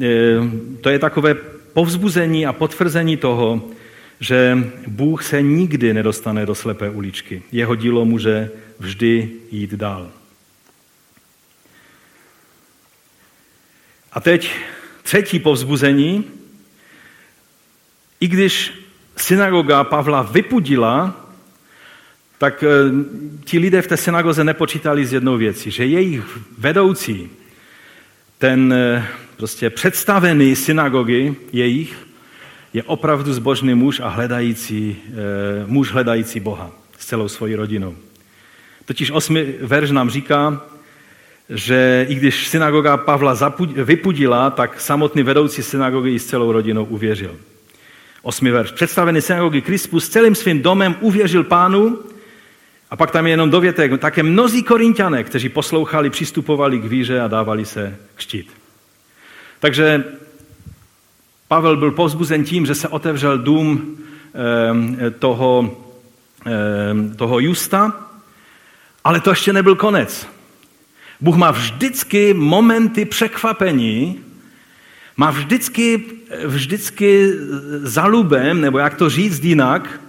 E, to je takové povzbuzení a potvrzení toho, že Bůh se nikdy nedostane do slepé uličky. Jeho dílo může vždy jít dál. A teď třetí povzbuzení. I když synagoga Pavla vypudila, tak e, ti lidé v té synagoze nepočítali s jednou věcí, že jejich vedoucí, ten e, prostě představený synagogy jejich je opravdu zbožný muž a hledající, e, muž hledající Boha s celou svojí rodinou. Totiž osmi verš nám říká, že i když synagoga Pavla vypudila, tak samotný vedoucí synagogy s celou rodinou uvěřil. Osmi verš. Představený synagogy Krispus celým svým domem uvěřil pánu a pak tam je jenom dovětek. Také mnozí korintiané, kteří poslouchali, přistupovali k víře a dávali se kštít. Takže Pavel byl povzbuzen tím, že se otevřel dům eh, toho, eh, toho Justa, ale to ještě nebyl konec. Bůh má vždycky momenty překvapení, má vždycky, vždycky zalubem, nebo jak to říct jinak,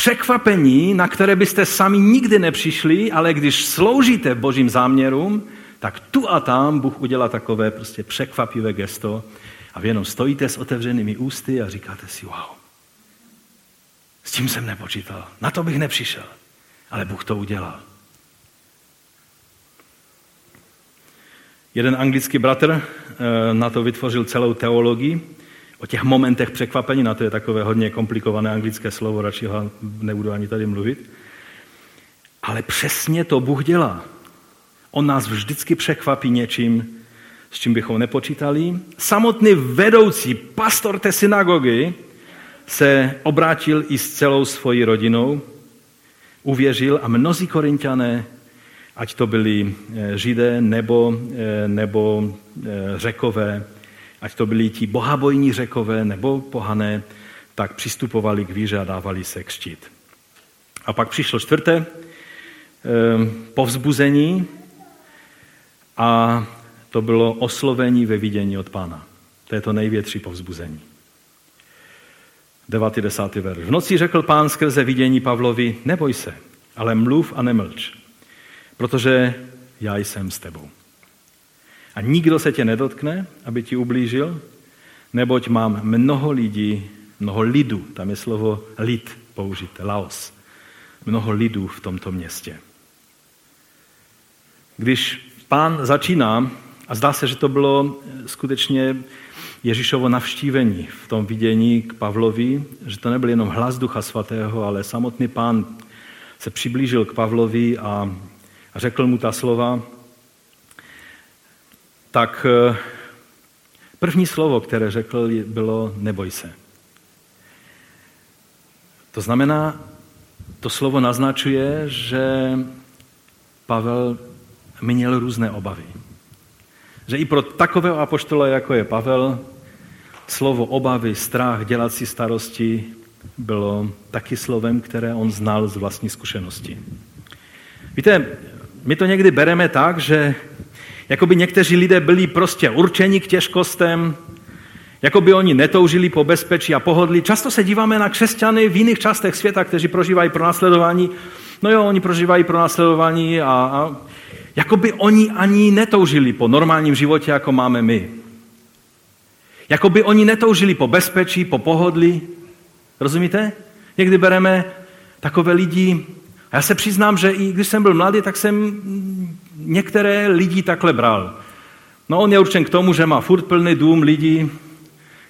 překvapení, na které byste sami nikdy nepřišli, ale když sloužíte božím záměrům, tak tu a tam Bůh udělá takové prostě překvapivé gesto. A vy jenom stojíte s otevřenými ústy a říkáte si, wow, s tím jsem nepočítal, na to bych nepřišel, ale Bůh to udělal. Jeden anglický bratr eh, na to vytvořil celou teologii o těch momentech překvapení, na to je takové hodně komplikované anglické slovo, radši ho nebudu ani tady mluvit. Ale přesně to Bůh dělá. On nás vždycky překvapí něčím, s čím bychom nepočítali. Samotný vedoucí, pastor té synagogy, se obrátil i s celou svojí rodinou, uvěřil a mnozí korintiané, ať to byli eh, židé nebo, eh, nebo eh, řekové, ať to byli ti bohabojní řekové nebo pohané, tak přistupovali k víře a dávali se křtít. A pak přišlo čtvrté povzbuzení, a to bylo oslovení ve vidění od pána. To je to největší povzbuzení. 90. verš. V noci řekl pán skrze vidění Pavlovi, neboj se, ale mluv a nemlč, protože já jsem s tebou. A nikdo se tě nedotkne, aby ti ublížil, neboť mám mnoho lidí, mnoho lidů, tam je slovo lid použité, laos, mnoho lidů v tomto městě. Když pán začíná, a zdá se, že to bylo skutečně Ježíšovo navštívení v tom vidění k Pavlovi, že to nebyl jenom hlas Ducha Svatého, ale samotný pán se přiblížil k Pavlovi a řekl mu ta slova, tak eh, první slovo, které řekl, bylo neboj se. To znamená, to slovo naznačuje, že Pavel měl různé obavy. Že i pro takového apoštola, jako je Pavel, slovo obavy, strach, dělat si starosti bylo taky slovem, které on znal z vlastní zkušenosti. Víte, my to někdy bereme tak, že jako by někteří lidé byli prostě určeni k těžkostem, Jako by oni netoužili po bezpečí a pohodlí. Často se díváme na křesťany v jiných částech světa, kteří prožívají pro následování. No jo, oni prožívají pro následování a, a jako by oni ani netoužili po normálním životě, jako máme my. Jako by oni netoužili po bezpečí, po pohodlí. Rozumíte? Někdy bereme takové lidi, já se přiznám, že i když jsem byl mladý, tak jsem některé lidi takhle bral. No on je určen k tomu, že má furt plný dům lidí,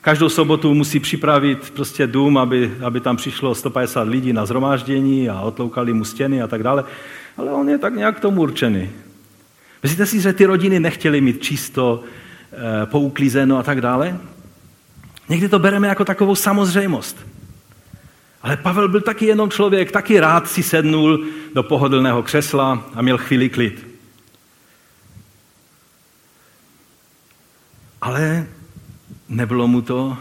každou sobotu musí připravit prostě dům, aby, aby tam přišlo 150 lidí na zhromáždění a otloukali mu stěny a tak dále. Ale on je tak nějak k tomu určený. Myslíte si, že ty rodiny nechtěly mít čisto, e, pouklízeno a tak dále? Někdy to bereme jako takovou samozřejmost. Ale Pavel byl taky jenom člověk, taky rád si sednul do pohodlného křesla a měl chvíli klid. Ale nebylo mu to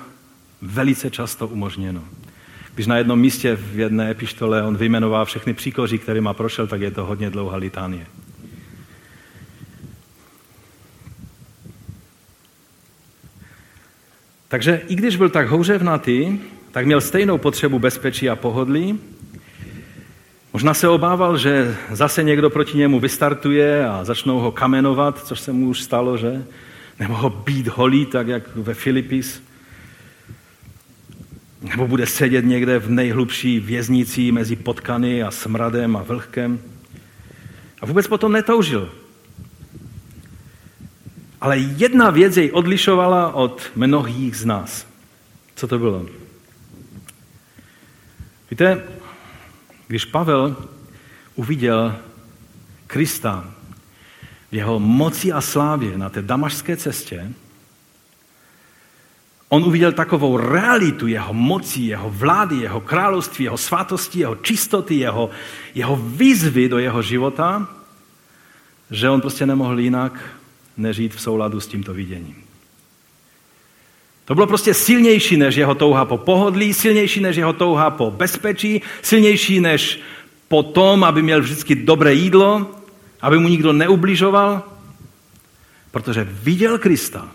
velice často umožněno. Když na jednom místě v jedné epištole on vyjmenoval všechny příkoří, kterýma prošel, tak je to hodně dlouhá litánie. Takže i když byl tak houřevnatý, tak měl stejnou potřebu bezpečí a pohodlí. Možná se obával, že zase někdo proti němu vystartuje a začnou ho kamenovat, což se mu už stalo, že? Nebo ho být holí, tak jak ve Filipis. Nebo bude sedět někde v nejhlubší věznici mezi potkany a smradem a vlhkem. A vůbec potom netoužil. Ale jedna věc jej odlišovala od mnohých z nás. Co to bylo? Víte, když Pavel uviděl Krista v jeho moci a slávě na té damašské cestě, on uviděl takovou realitu jeho moci, jeho vlády, jeho království, jeho svatosti, jeho čistoty, jeho, jeho výzvy do jeho života, že on prostě nemohl jinak nežít v souladu s tímto viděním. To bylo prostě silnější než jeho touha po pohodlí, silnější než jeho touha po bezpečí, silnější než po tom, aby měl vždycky dobré jídlo, aby mu nikdo neubližoval, protože viděl Krista.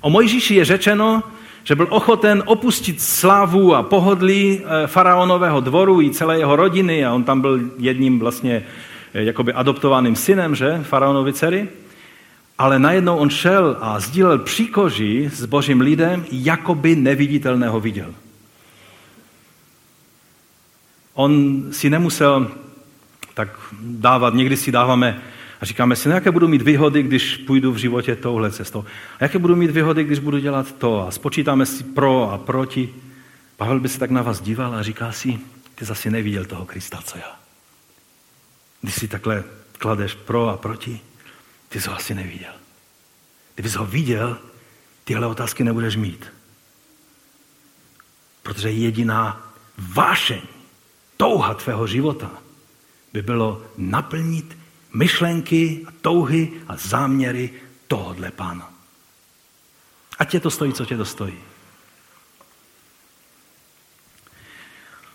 O Mojžíši je řečeno, že byl ochoten opustit slávu a pohodlí eh, faraonového dvoru i celé jeho rodiny a on tam byl jedním vlastně eh, jakoby adoptovaným synem, že, faraonovi dcery. Ale najednou on šel a sdílel příkoží s božím lidem, jako by neviditelného viděl. On si nemusel tak dávat, někdy si dáváme a říkáme si, no jaké budu mít výhody, když půjdu v životě touhle cestou. A jaké budu mít výhody, když budu dělat to. A spočítáme si pro a proti. Pavel by se tak na vás díval a říká si, ty zase neviděl toho Krista, co já. Když si takhle kladeš pro a proti, ty jsi ho asi neviděl. Kdybys ho viděl, tyhle otázky nebudeš mít. Protože jediná vášeň, touha tvého života by bylo naplnit myšlenky a touhy a záměry tohodle pána. Ať tě to stojí, co tě to stojí.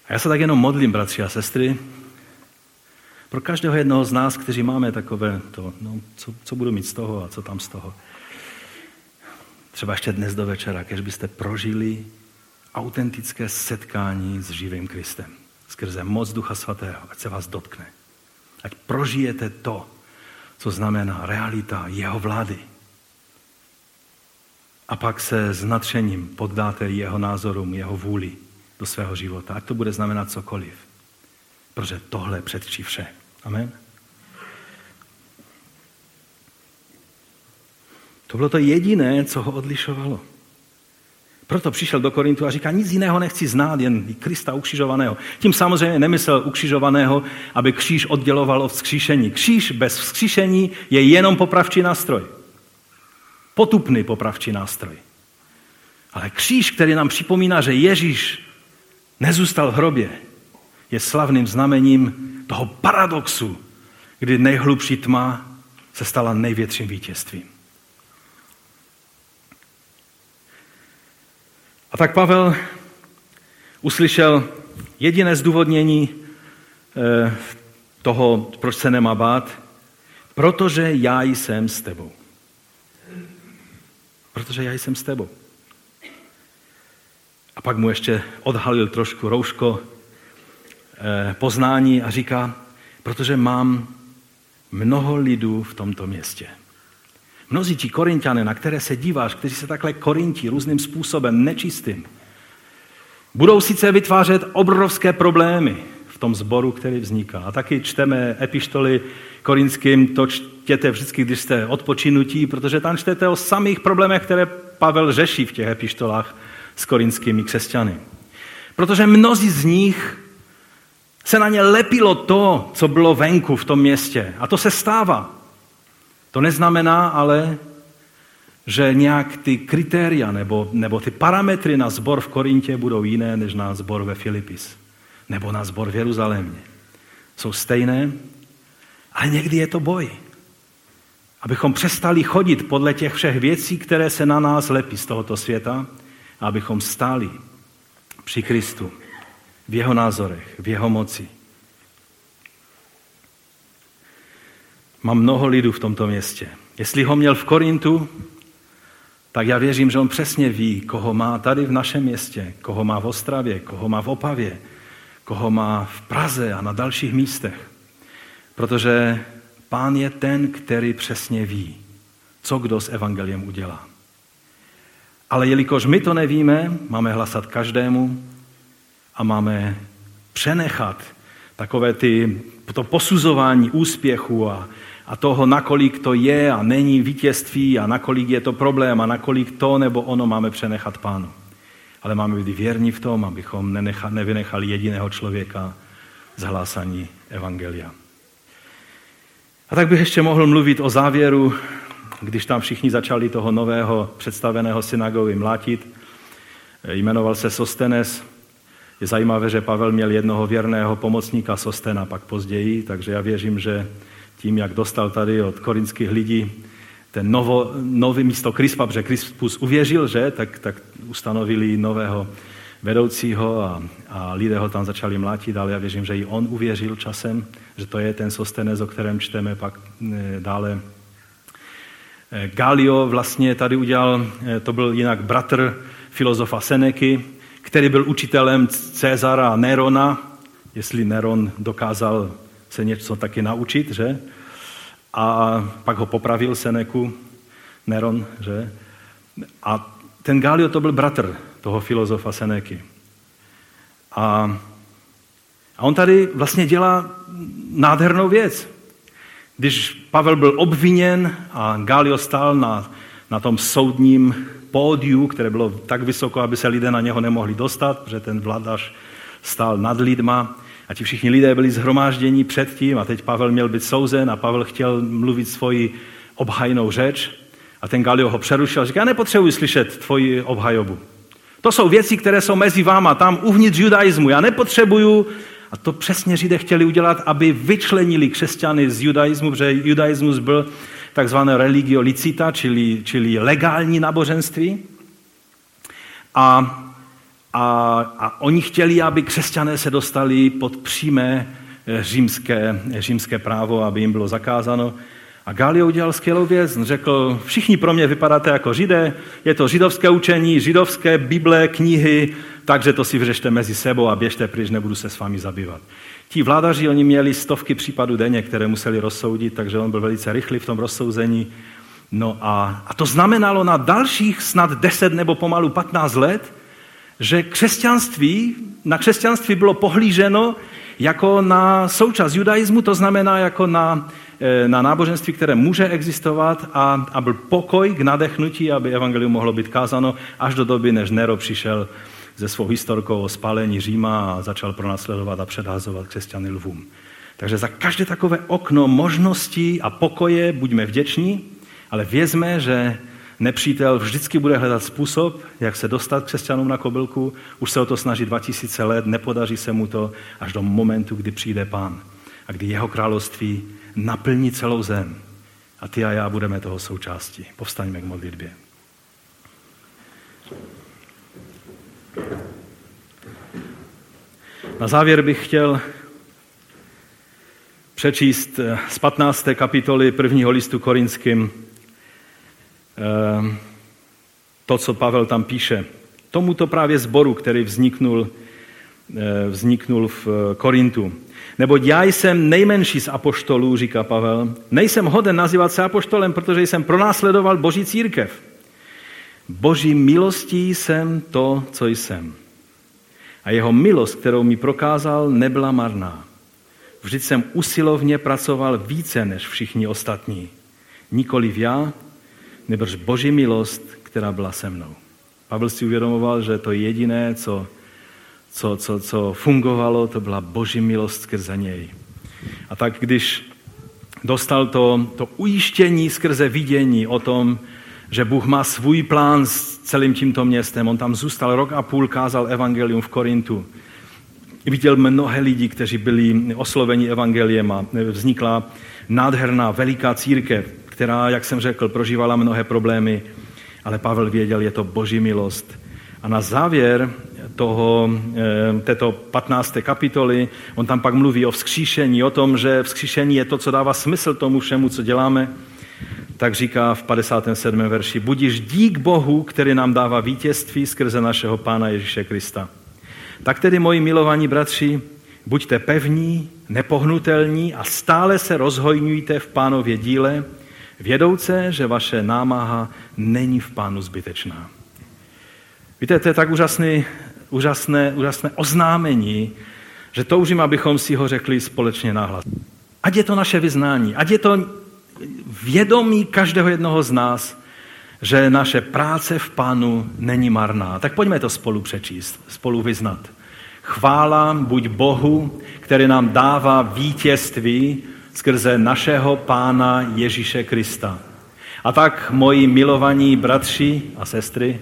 A já se tak jenom modlím, bratři a sestry, pro každého jednoho z nás, kteří máme takové to, no, co, co budu mít z toho a co tam z toho. Třeba ještě dnes do večera, když byste prožili autentické setkání s živým Kristem. Skrze moc Ducha Svatého, ať se vás dotkne. Ať prožijete to, co znamená realita jeho vlády. A pak se s nadšením poddáte jeho názorům, jeho vůli do svého života. Ať to bude znamenat cokoliv. Protože tohle předčí vše. Amen. To bylo to jediné, co ho odlišovalo. Proto přišel do Korintu a říká, nic jiného nechci znát, jen Krista ukřižovaného. Tím samozřejmě nemyslel ukřižovaného, aby kříž odděloval od vzkříšení. Kříž bez vzkříšení je jenom popravčí nástroj. Potupný popravčí nástroj. Ale kříž, který nám připomíná, že Ježíš nezůstal v hrobě, je slavným znamením toho paradoxu, kdy nejhlubší tma se stala největším vítězstvím. A tak Pavel uslyšel jediné zdůvodnění eh, toho, proč se nemá bát, protože já jsem s tebou. Protože já jsem s tebou. A pak mu ještě odhalil trošku rouško poznání a říká, protože mám mnoho lidů v tomto městě. Mnozí ti korintiané, na které se díváš, kteří se takhle korintí různým způsobem, nečistým, budou sice vytvářet obrovské problémy v tom zboru, který vzniká. A taky čteme epištoly korinským, to čtěte vždycky, když jste odpočinutí, protože tam čtete o samých problémech, které Pavel řeší v těch epištolách s korinskými křesťany. Protože mnozí z nich se na ně lepilo to, co bylo venku v tom městě. A to se stává. To neznamená ale, že nějak ty kritéria nebo, nebo ty parametry na zbor v Korintě budou jiné než na zbor ve Filipis nebo na zbor v Jeruzalémě. Jsou stejné, ale někdy je to boj. Abychom přestali chodit podle těch všech věcí, které se na nás lepí z tohoto světa, a abychom stáli při Kristu, v jeho názorech, v jeho moci. Mám mnoho lidů v tomto městě. Jestli ho měl v Korintu, tak já věřím, že on přesně ví, koho má tady v našem městě, koho má v Ostravě, koho má v Opavě, koho má v Praze a na dalších místech. Protože pán je ten, který přesně ví, co kdo s evangeliem udělá. Ale jelikož my to nevíme, máme hlasat každému a máme přenechat takové ty, to posuzování úspěchu a, a toho, nakolik to je a není vítězství a nakolik je to problém a nakolik to nebo ono máme přenechat pánu. Ale máme být věrní v tom, abychom nenecha, nevynechali jediného člověka z hlásání Evangelia. A tak bych ještě mohl mluvit o závěru, když tam všichni začali toho nového představeného synagogy mlátit. Jmenoval se Sostenes. Je zajímavé, že Pavel měl jednoho věrného pomocníka Sostena pak později, takže já věřím, že tím, jak dostal tady od korinských lidí ten novo, nový místo Krispa, protože Krispus uvěřil, že, tak, tak ustanovili nového vedoucího a, a lidé ho tam začali mlátit, ale já věřím, že i on uvěřil časem, že to je ten Sostenes, o kterém čteme pak e, dále. E, Galio vlastně tady udělal, e, to byl jinak bratr filozofa Seneky, který byl učitelem Cezara Nerona, jestli Neron dokázal se něco taky naučit, že? A pak ho popravil Seneku, Neron, že? A ten Galio to byl bratr toho filozofa Seneky. A, a on tady vlastně dělá nádhernou věc. Když Pavel byl obviněn a Galio stál na, na tom soudním pódiu, které bylo tak vysoko, aby se lidé na něho nemohli dostat, protože ten vladař stál nad lidma, a ti všichni lidé byli zhromážděni předtím a teď Pavel měl být souzen a Pavel chtěl mluvit svoji obhajnou řeč. A ten Galio ho přerušil a říká, já nepotřebuji slyšet tvoji obhajobu. To jsou věci, které jsou mezi váma, tam uvnitř judaismu. Já nepotřebuju, a to přesně Židé chtěli udělat, aby vyčlenili křesťany z judaismu, protože judaismus byl takzvané religio licita, čili, čili legální náboženství. A a, a oni chtěli, aby křesťané se dostali pod přímé eh, římské, římské právo, aby jim bylo zakázáno. A Galio udělal skvělou věc. Řekl, všichni pro mě vypadáte jako židé, je to židovské učení, židovské Bible, knihy, takže to si vyřešte mezi sebou a běžte pryč, nebudu se s vámi zabývat. Ti vládaři, oni měli stovky případů denně, které museli rozsoudit, takže on byl velice rychlý v tom rozsouzení. No a, a to znamenalo na dalších snad 10 nebo pomalu 15 let, že křesťanství, na křesťanství bylo pohlíženo jako na součást judaismu, to znamená jako na, eh, na náboženství, které může existovat a, a byl pokoj k nadechnutí, aby evangelium mohlo být kázano až do doby, než Nero přišel se svou historkou o spálení Říma a začal pronásledovat a předhazovat křesťany lvům. Takže za každé takové okno možností a pokoje buďme vděční, ale vězme, že Nepřítel vždycky bude hledat způsob, jak se dostat křesťanům na kobylku. Už se o to snaží 2000 let, nepodaří se mu to až do momentu, kdy přijde pán a kdy jeho království naplní celou zem. A ty a já budeme toho součástí. Povstaňme k modlitbě. Na závěr bych chtěl přečíst z 15. kapitoly prvního listu korinským Ehm, to, co Pavel tam píše. Tomuto právě zboru, který vzniknul, eh, vzniknul v eh, Korintu. Neboť já jsem nejmenší z apoštolů, říká Pavel. Nejsem hoden nazývat se apoštolem, protože jsem pronásledoval boží církev. Boží milostí jsem to, co jsem. A jeho milost, kterou mi prokázal, nebyla marná. Vždyť jsem usilovně pracoval více než všichni ostatní. Nikoliv já, nebož boží milost, která byla se mnou. Pavel si uvědomoval, že to jediné, co, co, co, co fungovalo, to byla boží milost skrze něj. A tak když dostal to, to ujištění skrze vidění o tom, že Bůh má svůj plán s celým tímto městem. On tam zůstal rok a půl, kázal evangelium v Korintu. Viděl mnohé lidi, kteří byli osloveni evangeliem a vznikla nádherná, veliká církev, která, jak jsem řekl, prožívala mnohé problémy, ale Pavel věděl, je to boží milost. A na závěr toho, eh, této 15. kapitoly, on tam pak mluví o vzkříšení, o tom, že vzkříšení je to, co dává smysl tomu všemu, co děláme tak říká v 57. verši, budíš dík Bohu, který nám dává vítězství skrze našeho Pána Ježíše Krista. Tak tedy, moji milovaní bratři, buďte pevní, nepohnutelní a stále se rozhojňujte v pánově díle, vědouce, že vaše námaha není v pánu zbytečná. Víte, to je tak úžasný, úžasné, úžasné oznámení, že toužím, abychom si ho řekli společně nahlas. Ať je to naše vyznání, ať je to vědomí každého jednoho z nás, že naše práce v Pánu není marná. Tak pojďme to spolu přečíst, spolu vyznat. Chvála buď Bohu, který nám dává vítězství skrze našeho Pána Ježíše Krista. A tak, moji milovaní bratři a sestry,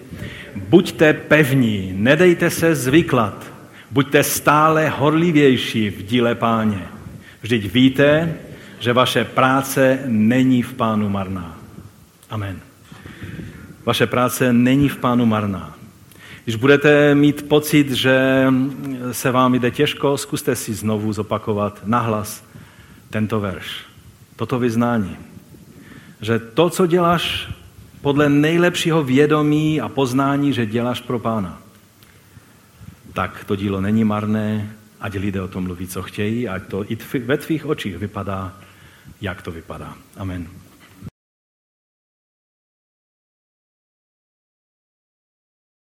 buďte pevní, nedejte se zvyklat, buďte stále horlivější v díle páně. Vždyť víte, že vaše práce není v pánu marná. Amen. Vaše práce není v pánu marná. Když budete mít pocit, že se vám jde těžko, zkuste si znovu zopakovat nahlas tento verš, toto vyznání. Že to, co děláš podle nejlepšího vědomí a poznání, že děláš pro pána, tak to dílo není marné, ať lidé o tom mluví, co chtějí, ať to i ve tvých očích vypadá jak to vypadá. Amen.